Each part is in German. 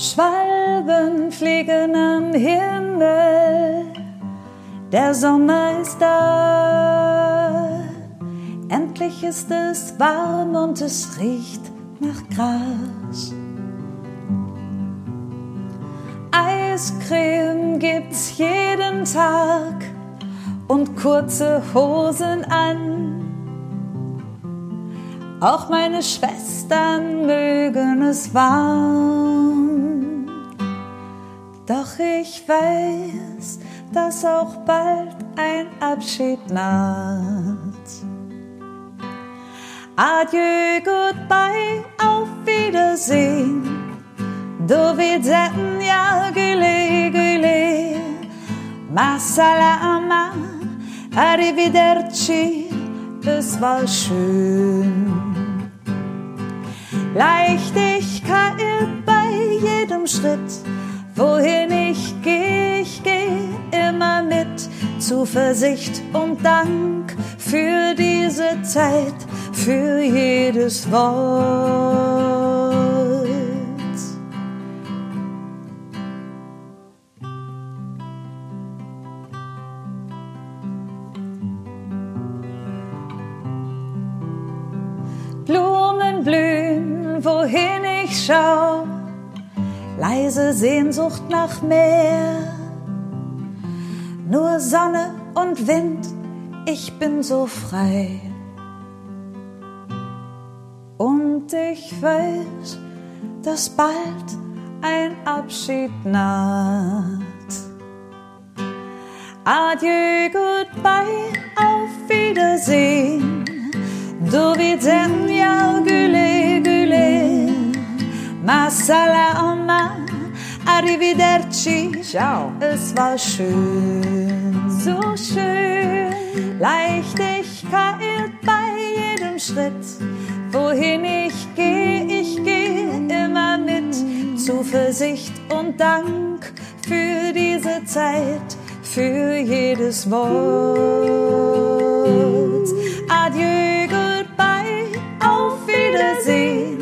Schwalben fliegen am Himmel, der Sommer ist da. Endlich ist es warm und es riecht nach Gras. Eiscreme gibt's jeden Tag und kurze Hosen an. Auch meine Schwestern mögen es warm. Doch ich weiß, dass auch bald ein Abschied naht. Adieu, goodbye, auf Wiedersehen. Do widzenia, güle, güle. Ma salama, arrivederci, es war schön. Leichtigkeit bei jedem Schritt, wohin ich gehe, ich gehe immer mit. Zuversicht und Dank für diese Zeit, für jedes Wort. Blumen blühen, wohin ich schau, leise Sehnsucht nach Meer. Nur Sonne und Wind, ich bin so frei. Und ich weiß, dass bald ein Abschied naht. Adieu, goodbye, auf Wiedersehen. Do widzenia, güle, güle. Ma salama, arrivederci. Ciao. Es war schön, so schön. Leichtigkeit bei jedem Schritt. Wohin ich gehe, ich gehe immer mit. Zuversicht und Dank für diese Zeit, für jedes Wort. Adieu, goodbye, auf Wiedersehen.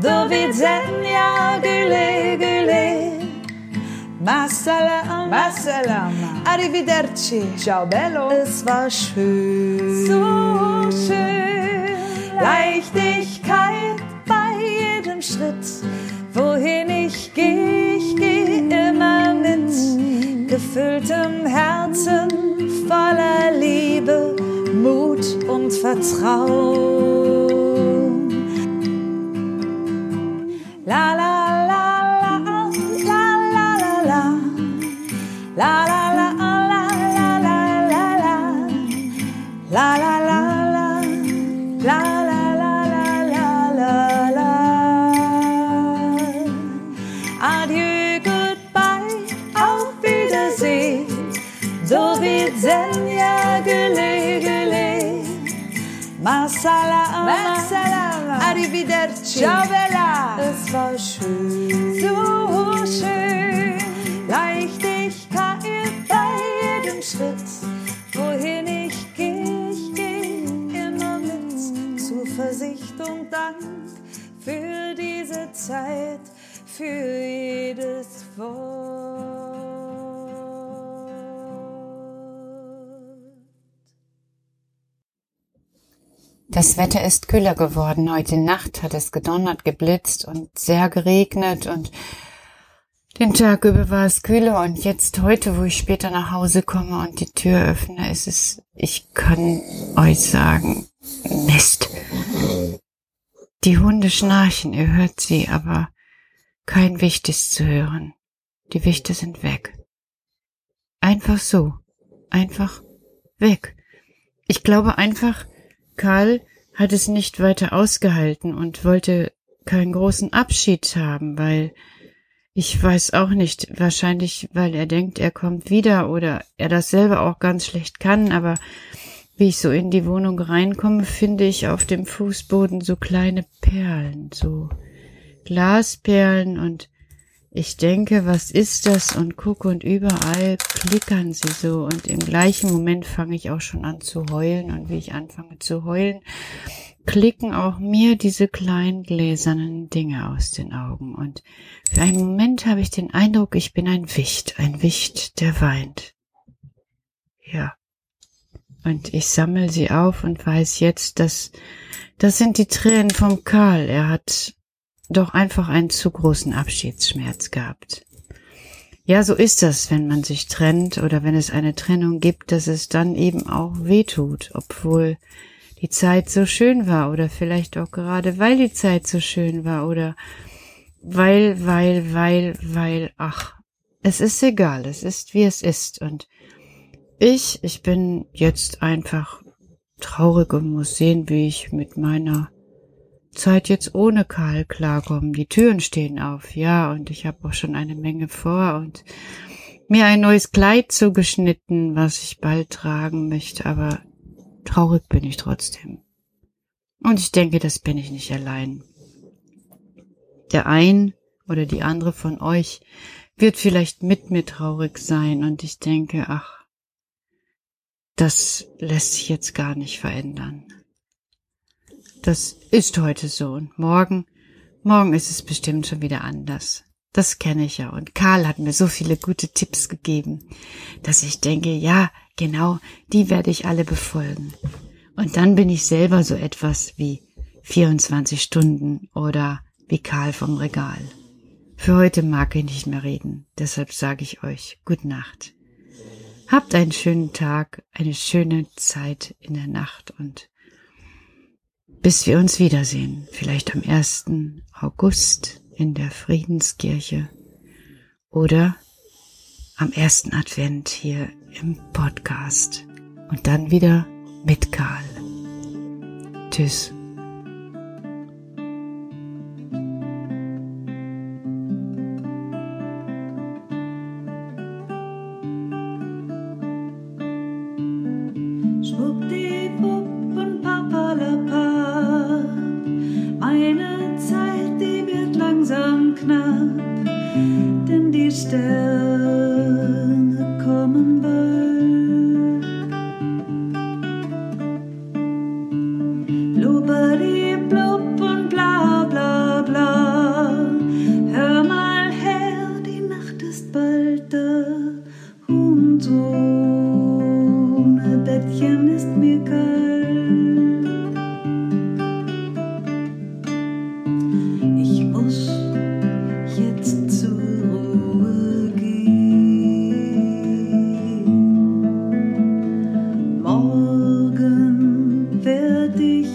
Do widzenia, güle. Ma salama, Ma salama. arrivederci. Ciao bello. Es war schön, so schön. Leichtigkeit bei jedem Schritt. Wohin ich gehe, ich gehe immer mit. Gefülltem Herzen voller Liebe, Mut und Vertrauen. La la la la la la la la la la Adieu, goodbye, auf Wiedersehen. Do widzenia, güle, güle. Ma salama, Ma salama. arrivederci. Ciao bella. Es war schön, so schön. Leichtigkeit Zeit, für jedes Wort. Das Wetter ist kühler geworden. Heute Nacht hat es gedonnert, geblitzt und sehr geregnet und den Tag über war es kühler und jetzt heute, wo ich später nach Hause komme und die Tür öffne, ist es, ich kann euch sagen, Mist. Die Hunde schnarchen, ihr hört sie, aber kein Wicht ist zu hören. Die Wichte sind weg. Einfach so. Einfach weg. Ich glaube einfach, Karl hat es nicht weiter ausgehalten und wollte keinen großen Abschied haben, weil ich weiß auch nicht, wahrscheinlich, weil er denkt, er kommt wieder oder er das selber auch ganz schlecht kann, aber wie ich so in die Wohnung reinkomme, finde ich auf dem Fußboden so kleine Perlen, so Glasperlen und ich denke, was ist das? Und gucke und überall klickern sie so und im gleichen Moment fange ich auch schon an zu heulen und wie ich anfange zu heulen, klicken auch mir diese kleinen gläsernen Dinge aus den Augen. Und für einen Moment habe ich den Eindruck, ich bin ein Wicht, ein Wicht, der weint. Ja. Und ich sammle sie auf und weiß jetzt, dass das sind die Tränen vom Karl. Er hat doch einfach einen zu großen Abschiedsschmerz gehabt. Ja, so ist das, wenn man sich trennt oder wenn es eine Trennung gibt, dass es dann eben auch weh tut, obwohl die Zeit so schön war oder vielleicht auch gerade weil die Zeit so schön war oder weil, weil, weil, weil, ach, es ist egal, es ist wie es ist und ich, ich bin jetzt einfach traurig und muss sehen, wie ich mit meiner Zeit jetzt ohne Karl klarkomme. Die Türen stehen auf, ja, und ich habe auch schon eine Menge vor und mir ein neues Kleid zugeschnitten, was ich bald tragen möchte, aber traurig bin ich trotzdem. Und ich denke, das bin ich nicht allein. Der ein oder die andere von euch wird vielleicht mit mir traurig sein und ich denke, ach, das lässt sich jetzt gar nicht verändern. Das ist heute so und morgen, morgen ist es bestimmt schon wieder anders. Das kenne ich ja und Karl hat mir so viele gute Tipps gegeben, dass ich denke, ja, genau, die werde ich alle befolgen. Und dann bin ich selber so etwas wie 24 Stunden oder wie Karl vom Regal. Für heute mag ich nicht mehr reden, deshalb sage ich euch Gute Nacht. Habt einen schönen Tag, eine schöne Zeit in der Nacht und bis wir uns wiedersehen, vielleicht am 1. August in der Friedenskirche oder am ersten Advent hier im Podcast und dann wieder mit Karl. Tschüss. step.